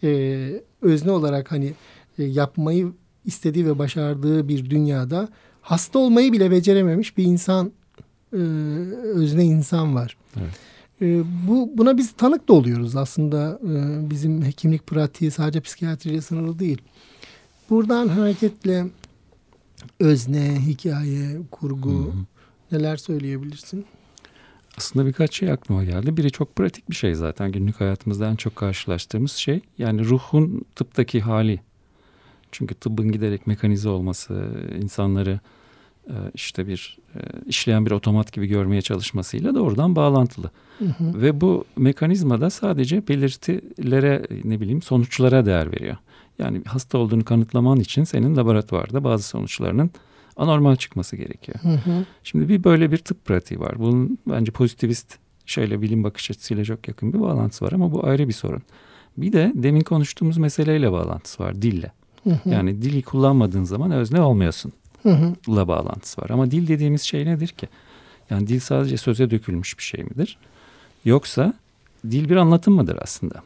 e, özne olarak hani e, yapmayı istediği ve başardığı bir dünyada hasta olmayı bile becerememiş bir insan e, özne insan var. Evet. E, bu buna biz tanık da oluyoruz aslında e, bizim hekimlik pratiği sadece psikiyatriyle sınırlı değil. Buradan hareketle özne, hikaye, kurgu hı hı. neler söyleyebilirsin? Aslında birkaç şey aklıma geldi. Biri çok pratik bir şey zaten günlük hayatımızda en çok karşılaştığımız şey. Yani ruhun tıptaki hali. Çünkü tıbbın giderek mekanize olması, insanları e, işte bir e, işleyen bir otomat gibi görmeye çalışmasıyla doğrudan bağlantılı. Hı hı. Ve bu mekanizma da sadece belirtilere ne bileyim sonuçlara değer veriyor. Yani hasta olduğunu kanıtlaman için senin laboratuvarda bazı sonuçlarının anormal çıkması gerekiyor. Hı hı. Şimdi bir böyle bir tıp pratiği var. Bunun bence pozitivist şeyle bilim bakış açısıyla çok yakın bir bağlantısı var ama bu ayrı bir sorun. Bir de demin konuştuğumuz meseleyle bağlantısı var dille. Hı hı. Yani dili kullanmadığın zaman özne olmuyorsun. Hı hı. La bağlantısı var. Ama dil dediğimiz şey nedir ki? Yani dil sadece söze dökülmüş bir şey midir? Yoksa dil bir anlatım mıdır aslında?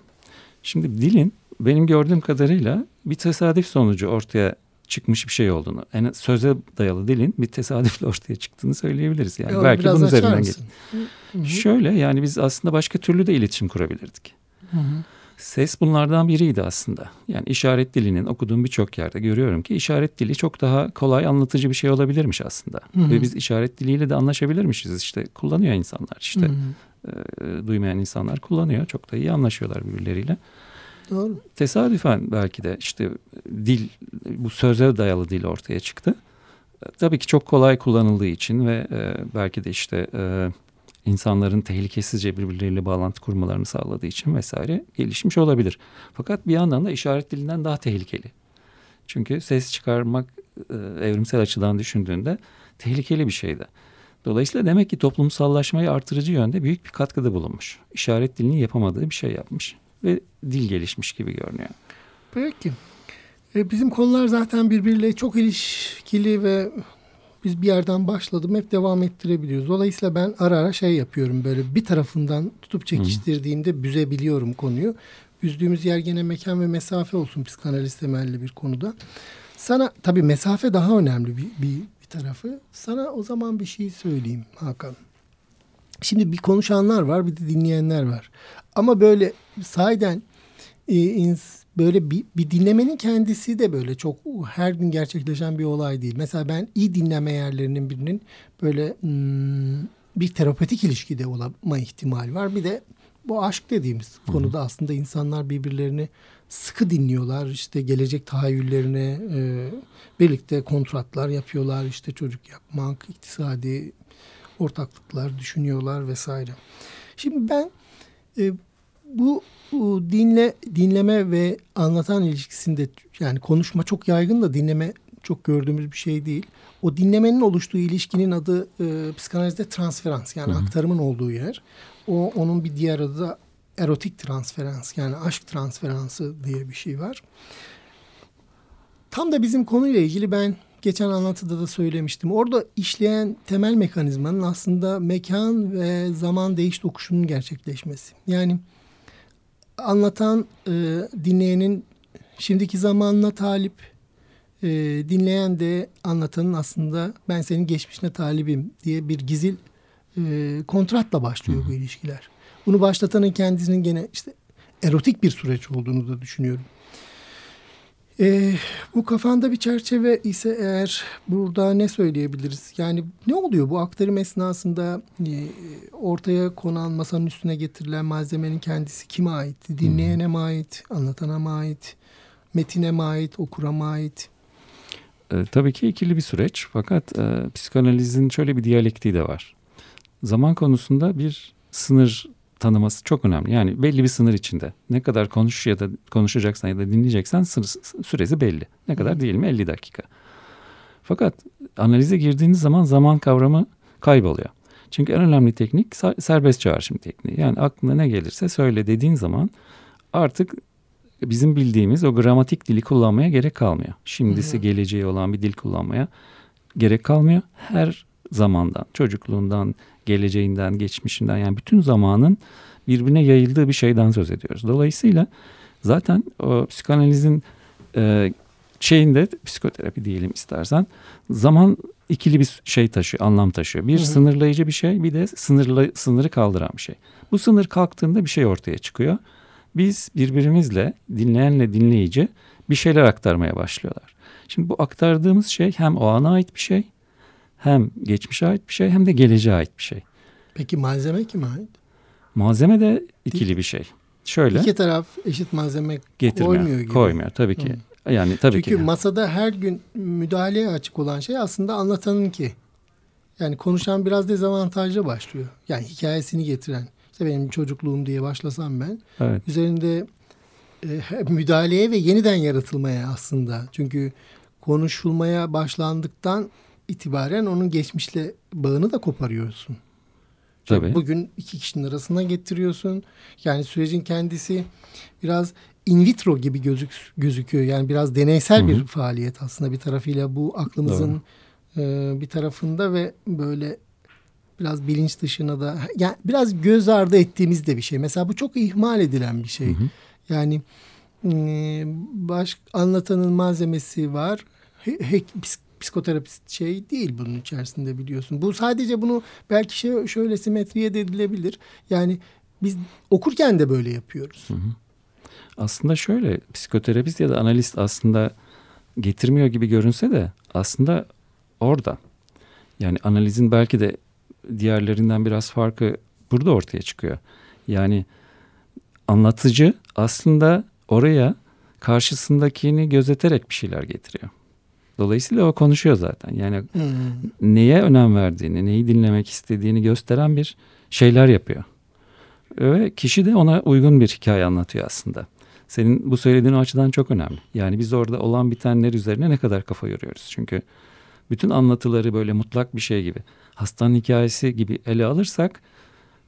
Şimdi dilin benim gördüğüm kadarıyla bir tesadüf sonucu ortaya çıkmış bir şey olduğunu. Yani söze dayalı dilin bir tesadüfle ortaya çıktığını söyleyebiliriz. Yani Yo, belki bunun üzerinden gel. Şöyle yani biz aslında başka türlü de iletişim kurabilirdik. Hı hı. Ses bunlardan biriydi aslında. Yani işaret dilinin okuduğum birçok yerde görüyorum ki işaret dili çok daha kolay anlatıcı bir şey olabilirmiş aslında. Hı hı. Ve biz işaret diliyle de anlaşabilirmişiz. İşte kullanıyor insanlar işte hı hı. E, duymayan insanlar kullanıyor. Çok da iyi anlaşıyorlar birbirleriyle. Doğru. Tesadüfen belki de işte dil bu söze dayalı dil ortaya çıktı. E, tabii ki çok kolay kullanıldığı için ve e, belki de işte e, insanların tehlikesizce birbirleriyle bağlantı kurmalarını sağladığı için vesaire gelişmiş olabilir. Fakat bir yandan da işaret dilinden daha tehlikeli. Çünkü ses çıkarmak e, evrimsel açıdan düşündüğünde tehlikeli bir şeydi. Dolayısıyla demek ki toplumsallaşmayı artırıcı yönde büyük bir katkıda bulunmuş. İşaret dilinin yapamadığı bir şey yapmış ve dil gelişmiş gibi görünüyor. Peki. E, bizim konular zaten birbiriyle çok ilişkili ve biz bir yerden başladım hep devam ettirebiliyoruz. Dolayısıyla ben ara ara şey yapıyorum böyle bir tarafından tutup çekiştirdiğimde Hı. büzebiliyorum konuyu. Büzdüğümüz yer gene mekan ve mesafe olsun psikanaliz temelli bir konuda. Sana tabii mesafe daha önemli bir, bir, bir tarafı. Sana o zaman bir şey söyleyeyim Hakan. Şimdi bir konuşanlar var bir de dinleyenler var. Ama böyle sahiden e, böyle bir, bir dinlemenin kendisi de böyle çok her gün gerçekleşen bir olay değil. Mesela ben iyi dinleme yerlerinin birinin böyle hmm, bir terapetik ilişkide olma ihtimali var. Bir de bu aşk dediğimiz Hı-hı. konuda aslında insanlar birbirlerini sıkı dinliyorlar. İşte gelecek tahayyüllerine e, birlikte kontratlar yapıyorlar. İşte çocuk yapmak, iktisadi ortaklıklar düşünüyorlar vesaire. Şimdi ben e, bu bu dinle dinleme ve anlatan ilişkisinde yani konuşma çok yaygın da dinleme çok gördüğümüz bir şey değil. O dinlemenin oluştuğu ilişkinin adı e, psikanalizde transferans yani Hı-hı. aktarımın olduğu yer. O onun bir diğer adı da erotik transferans yani aşk transferansı diye bir şey var. Tam da bizim konuyla ilgili ben geçen anlatıda da söylemiştim. Orada işleyen temel mekanizmanın aslında mekan ve zaman değiş tokuşunun gerçekleşmesi. Yani anlatan e, dinleyenin şimdiki zamanına talip, e, dinleyen de anlatanın aslında ben senin geçmişine talibim diye bir gizil e, kontratla başlıyor bu ilişkiler. Bunu başlatanın kendisinin gene işte erotik bir süreç olduğunu da düşünüyorum. E, bu kafanda bir çerçeve ise eğer burada ne söyleyebiliriz? Yani ne oluyor bu aktarım esnasında e, ortaya konan masanın üstüne getirilen malzemenin kendisi kime ait? Dinleyene mi ait? Anlatana mı ait? Metine mi ait, okura mı ait? E, tabii ki ikili bir süreç fakat e, psikanalizin şöyle bir diyalektiği de var. Zaman konusunda bir sınır tanıması çok önemli. Yani belli bir sınır içinde. Ne kadar konuş ya da konuşacaksan ya da dinleyeceksen süresi belli. Ne kadar değil mi? 50 dakika. Fakat analize girdiğiniz zaman zaman kavramı kayboluyor. Çünkü en önemli teknik serbest çağrışım tekniği. Yani aklına ne gelirse söyle dediğin zaman artık bizim bildiğimiz o gramatik dili kullanmaya gerek kalmıyor. Şimdisi hı geleceği olan bir dil kullanmaya gerek kalmıyor. Her zamandan, çocukluğundan, geleceğinden, geçmişinden yani bütün zamanın birbirine yayıldığı bir şeyden söz ediyoruz. Dolayısıyla zaten o psikanalizin e, şeyinde psikoterapi diyelim istersen zaman ikili bir şey taşıyor, anlam taşıyor. Bir hı hı. sınırlayıcı bir şey, bir de sınırlı sınırı kaldıran bir şey. Bu sınır kalktığında bir şey ortaya çıkıyor. Biz birbirimizle, dinleyenle dinleyici bir şeyler aktarmaya başlıyorlar. Şimdi bu aktardığımız şey hem o ana ait bir şey, hem geçmişe ait bir şey, hem de geleceğe ait bir şey. Peki malzeme kime ait? Malzeme de ikili bir şey. Şöyle. İki taraf eşit malzeme getirmiyor, koymuyor gibi. Koymuyor tabii ki. Hı. Yani tabii Çünkü ki. masada her gün müdahaleye açık olan şey aslında anlatanın ki. Yani konuşan biraz dezavantajlı başlıyor. Yani hikayesini getiren. İşte benim çocukluğum diye başlasam ben. Evet. Üzerinde e, müdahaleye ve yeniden yaratılmaya aslında. Çünkü konuşulmaya başlandıktan itibaren onun geçmişle bağını da koparıyorsun. Tabii. Bugün iki kişinin arasına getiriyorsun. Yani sürecin kendisi biraz in vitro gibi gözük, gözüküyor. Yani biraz deneysel Hı-hı. bir faaliyet aslında bir tarafıyla bu aklımızın e, bir tarafında ve böyle biraz bilinç dışına da yani biraz göz ardı ettiğimiz de bir şey. Mesela bu çok ihmal edilen bir şey. Hı-hı. Yani e, baş anlatanın malzemesi var. He, he, psikoterapist şey değil bunun içerisinde biliyorsun. Bu sadece bunu belki şey şöyle simetriye de edilebilir. Yani biz okurken de böyle yapıyoruz. Hı hı. Aslında şöyle psikoterapist ya da analist aslında getirmiyor gibi görünse de aslında orada. Yani analizin belki de diğerlerinden biraz farkı burada ortaya çıkıyor. Yani anlatıcı aslında oraya karşısındakini gözeterek bir şeyler getiriyor. Dolayısıyla o konuşuyor zaten. Yani hmm. neye önem verdiğini, neyi dinlemek istediğini gösteren bir şeyler yapıyor. Ve kişi de ona uygun bir hikaye anlatıyor aslında. Senin bu söylediğin o açıdan çok önemli. Yani biz orada olan bitenler üzerine ne kadar kafa yoruyoruz. Çünkü bütün anlatıları böyle mutlak bir şey gibi, hastanın hikayesi gibi ele alırsak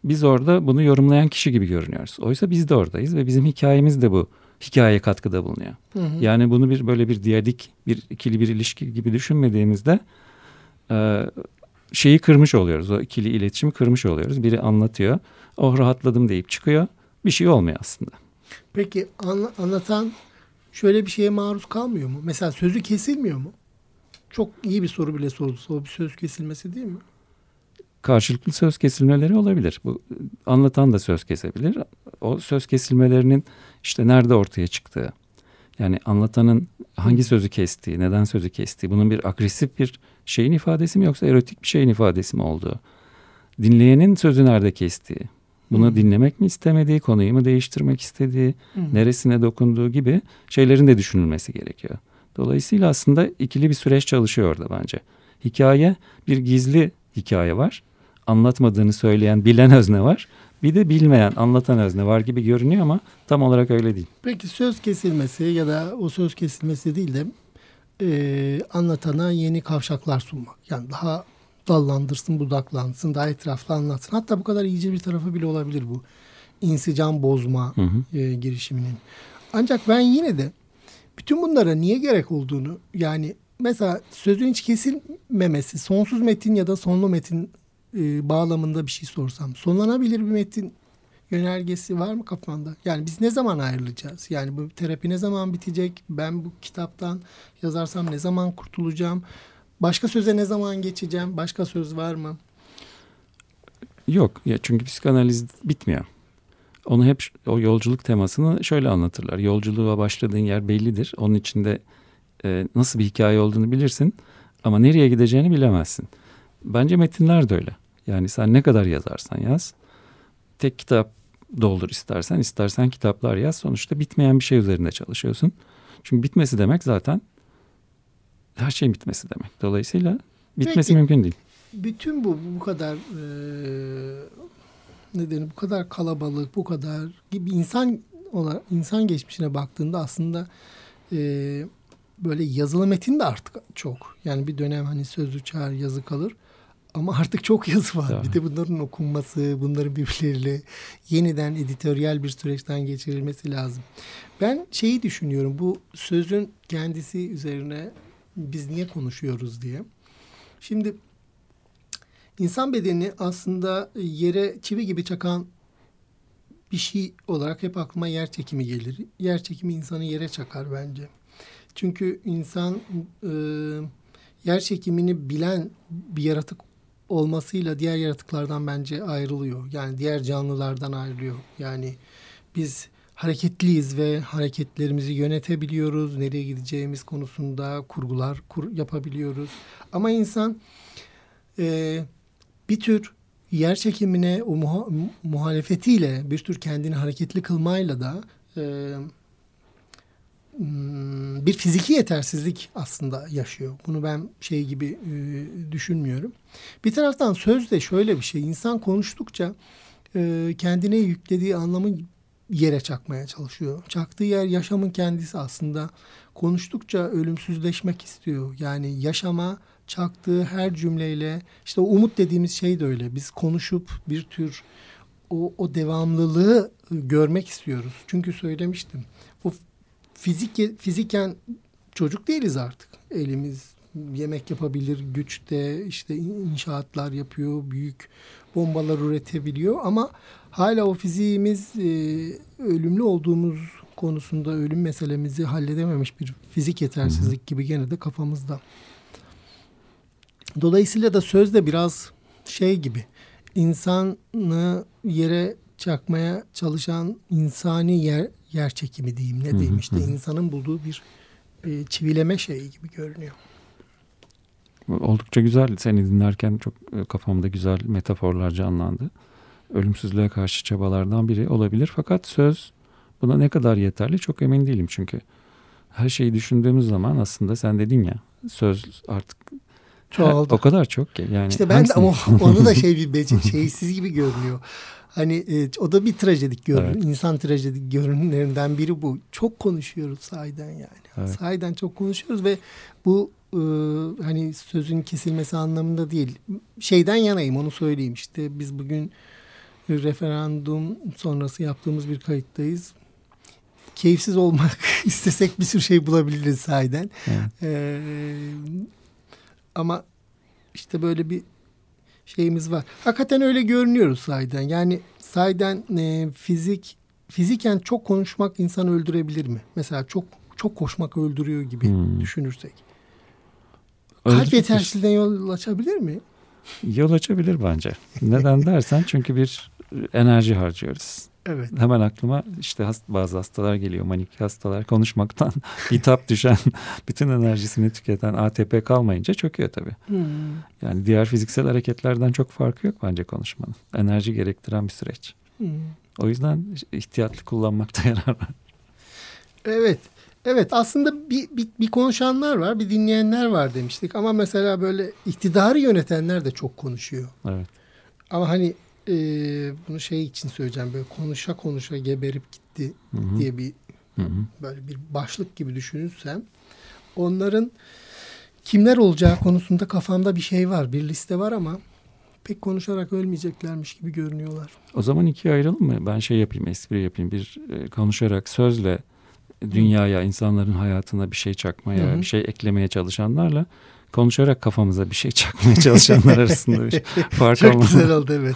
biz orada bunu yorumlayan kişi gibi görünüyoruz. Oysa biz de oradayız ve bizim hikayemiz de bu hikayeye katkıda bulunuyor. Hı hı. Yani bunu bir böyle bir diyadik bir ikili bir ilişki gibi düşünmediğimizde e, şeyi kırmış oluyoruz. O ikili iletişimi kırmış oluyoruz. Biri anlatıyor. Oh rahatladım deyip çıkıyor. Bir şey olmuyor aslında. Peki anla, anlatan şöyle bir şeye maruz kalmıyor mu? Mesela sözü kesilmiyor mu? Çok iyi bir soru bile sordu. O bir söz kesilmesi değil mi? Karşılıklı söz kesilmeleri olabilir. Bu anlatan da söz kesebilir. O söz kesilmelerinin işte nerede ortaya çıktığı. Yani anlatanın hangi sözü kestiği, neden sözü kestiği, bunun bir agresif bir şeyin ifadesi mi yoksa erotik bir şeyin ifadesi mi olduğu. Dinleyenin sözü nerede kestiği, bunu hmm. dinlemek mi istemediği, konuyu mu değiştirmek istediği, hmm. neresine dokunduğu gibi şeylerin de düşünülmesi gerekiyor. Dolayısıyla aslında ikili bir süreç çalışıyor orada bence. Hikaye bir gizli hikaye var. Anlatmadığını söyleyen bilen özne var. Bir de bilmeyen, anlatan özne var gibi görünüyor ama tam olarak öyle değil. Peki söz kesilmesi ya da o söz kesilmesi değil de e, anlatana yeni kavşaklar sunmak. Yani daha dallandırsın, budaklansın, daha etraflı anlatsın. Hatta bu kadar iyice bir tarafı bile olabilir bu. İnsicam bozma hı hı. E, girişiminin. Ancak ben yine de bütün bunlara niye gerek olduğunu yani mesela sözün hiç kesilmemesi, sonsuz metin ya da sonlu metin e, bağlamında bir şey sorsam sonlanabilir bir metin yönergesi var mı kafanda? Yani biz ne zaman ayrılacağız? Yani bu terapi ne zaman bitecek? Ben bu kitaptan yazarsam ne zaman kurtulacağım? Başka söze ne zaman geçeceğim? Başka söz var mı? Yok ya çünkü psikanaliz bitmiyor. Onu hep o yolculuk temasını şöyle anlatırlar. Yolculuğa başladığın yer bellidir. Onun içinde e, nasıl bir hikaye olduğunu bilirsin ama nereye gideceğini bilemezsin. Bence metinler de öyle. Yani sen ne kadar yazarsan yaz. Tek kitap doldur istersen, istersen kitaplar yaz. Sonuçta bitmeyen bir şey üzerinde çalışıyorsun. Çünkü bitmesi demek zaten her şeyin bitmesi demek. Dolayısıyla bitmesi Peki, mümkün değil. Bütün bu bu kadar e, nedeni bu kadar kalabalık, bu kadar gibi insan olarak insan geçmişine baktığında aslında e, böyle yazılı metin de artık çok. Yani bir dönem hani sözlü çağır yazı kalır. Ama artık çok yazı var. Tabii. Bir de bunların okunması, bunların birbirleriyle yeniden editoryal bir süreçten geçirilmesi lazım. Ben şeyi düşünüyorum. Bu sözün kendisi üzerine biz niye konuşuyoruz diye. Şimdi insan bedeni aslında yere çivi gibi çakan bir şey olarak hep aklıma yer çekimi gelir. Yer çekimi insanı yere çakar bence. Çünkü insan e, yer çekimini bilen bir yaratık olmasıyla diğer yaratıklardan bence ayrılıyor. Yani diğer canlılardan ayrılıyor. Yani biz hareketliyiz ve hareketlerimizi yönetebiliyoruz. Nereye gideceğimiz konusunda kurgular kur, yapabiliyoruz. Ama insan e, bir tür yer çekimine o muha, muhalefetiyle bir tür kendini hareketli kılmayla da e, bir fiziki yetersizlik aslında yaşıyor. Bunu ben şey gibi e, düşünmüyorum. Bir taraftan söz de şöyle bir şey. İnsan konuştukça e, kendine yüklediği anlamı yere çakmaya çalışıyor. Çaktığı yer yaşamın kendisi aslında. Konuştukça ölümsüzleşmek istiyor. Yani yaşama çaktığı her cümleyle işte umut dediğimiz şey de öyle. Biz konuşup bir tür o, o devamlılığı görmek istiyoruz. Çünkü söylemiştim. Fizik fiziken çocuk değiliz artık. Elimiz yemek yapabilir, güçte işte inşaatlar yapıyor, büyük bombalar üretebiliyor ama hala o fiziğimiz e, ölümlü olduğumuz konusunda ölüm meselemizi halledememiş bir fizik yetersizlik gibi gene de kafamızda. Dolayısıyla da söz de biraz şey gibi insanı yere çakmaya çalışan insani yer yer çekimi diyeyim ne diyeyim işte insanın bulduğu bir e, çivileme şeyi gibi görünüyor. Oldukça güzel seni dinlerken çok e, kafamda güzel metaforlar canlandı. Ölümsüzlüğe karşı çabalardan biri olabilir fakat söz buna ne kadar yeterli çok emin değilim çünkü her şeyi düşündüğümüz zaman aslında sen dedin ya söz artık Çoğaldı. o kadar çok ki. Yani işte ben de ama onu da şey bir beceri, şeysiz gibi görünüyor. Hani e, o da bir trajedik görünüm. Evet. İnsan trajedik görünümlerinden biri bu. Çok konuşuyoruz sahiden yani. Evet. Sahiden çok konuşuyoruz ve bu e, hani sözün kesilmesi anlamında değil. Şeyden yanayım onu söyleyeyim. İşte biz bugün referandum sonrası yaptığımız bir kayıttayız. Keyifsiz olmak istesek bir sürü şey bulabiliriz sahiden. Evet. Ee, ama işte böyle bir şeyimiz var. Hakikaten öyle görünüyoruz sahiden. Yani sahiden e, fizik fiziken çok konuşmak insanı öldürebilir mi? Mesela çok çok koşmak öldürüyor gibi hmm. düşünürsek. Kalp yetersizliğinden yol açabilir mi? Yol açabilir bence. Neden dersen çünkü bir enerji harcıyoruz. Evet. Hemen aklıma işte hast bazı hastalar geliyor manik hastalar konuşmaktan bitap düşen bütün enerjisini tüketen ATP kalmayınca çöküyor tabii. Hmm. Yani diğer fiziksel hareketlerden çok farkı yok bence konuşmanın. Enerji gerektiren bir süreç. Hmm. O yüzden ihtiyatlı kullanmakta yarar var. Evet. Evet aslında bir, bir, bir konuşanlar var bir dinleyenler var demiştik ama mesela böyle iktidarı yönetenler de çok konuşuyor. Evet. Ama hani e, bunu şey için söyleyeceğim böyle konuşa konuşa geberip gitti Hı-hı. diye bir Hı-hı. böyle bir başlık gibi düşünürsem onların kimler olacağı konusunda kafamda bir şey var bir liste var ama pek konuşarak ölmeyeceklermiş gibi görünüyorlar. O zaman ikiye ayıralım mı? Ben şey yapayım, espri yapayım. Bir e, konuşarak sözle dünyaya, insanların hayatına bir şey çakmaya, Hı-hı. bir şey eklemeye çalışanlarla konuşarak kafamıza bir şey çakmaya çalışanlar arasında bir fark Çok olmalı. güzel oldu evet.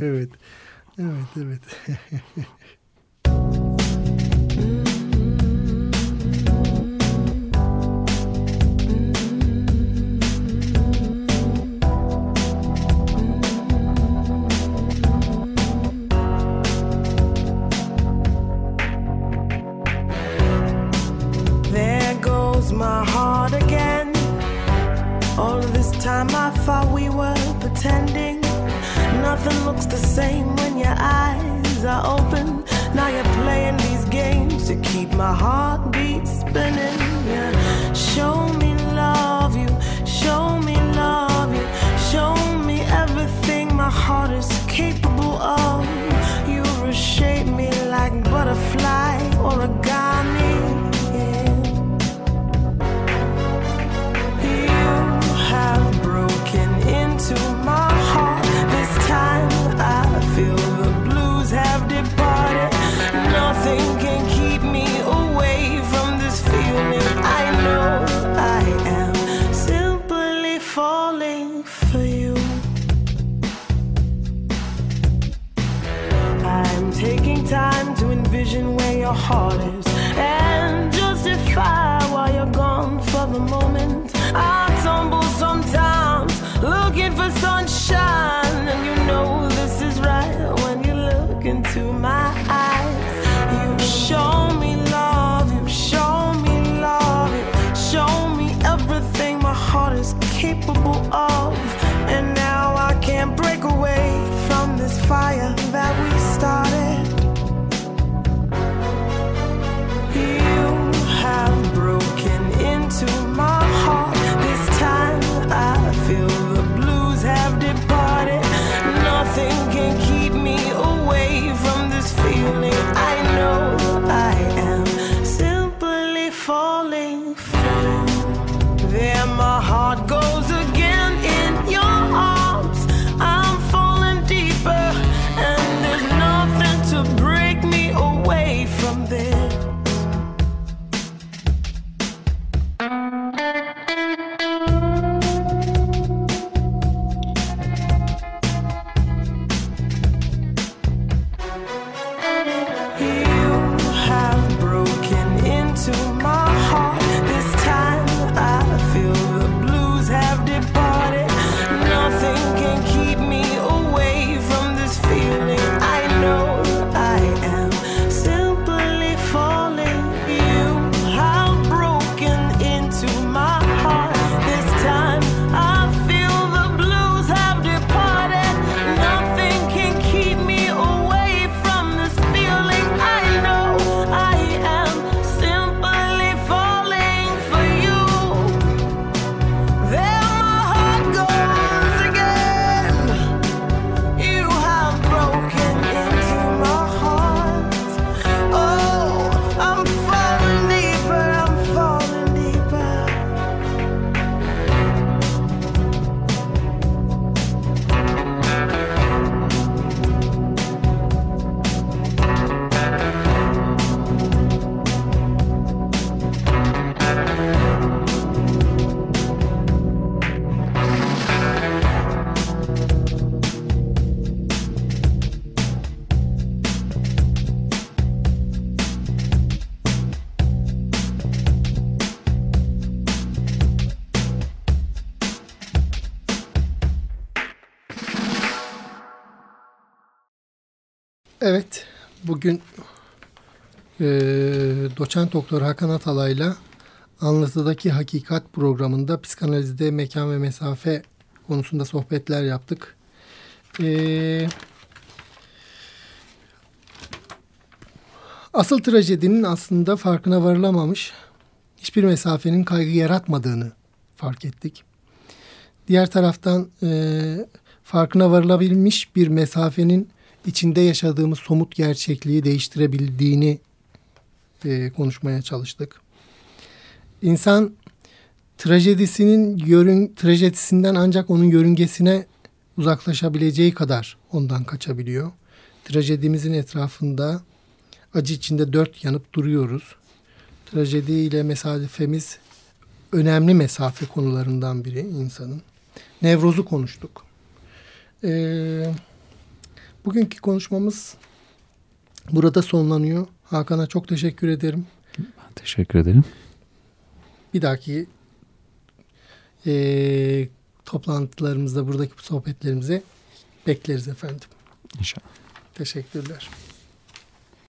Evet. Evet evet. Evet, bugün e, doçent doktor Hakan Atalay'la Anlatıdaki Hakikat programında psikanalizde mekan ve mesafe konusunda sohbetler yaptık. E, asıl trajedinin aslında farkına varılamamış, hiçbir mesafenin kaygı yaratmadığını fark ettik. Diğer taraftan e, farkına varılabilmiş bir mesafenin içinde yaşadığımız somut gerçekliği değiştirebildiğini e, konuşmaya çalıştık. İnsan trajedisinin yörün, trajedisinden ancak onun yörüngesine uzaklaşabileceği kadar ondan kaçabiliyor. Trajedimizin etrafında acı içinde dört yanıp duruyoruz. Trajedi ile mesafemiz önemli mesafe konularından biri insanın. Nevrozu konuştuk. Ee, Bugünkü konuşmamız burada sonlanıyor. Hakan'a çok teşekkür ederim. Ben teşekkür ederim. Bir dahaki e, toplantılarımızda buradaki sohbetlerimize bekleriz efendim. İnşallah. Teşekkürler.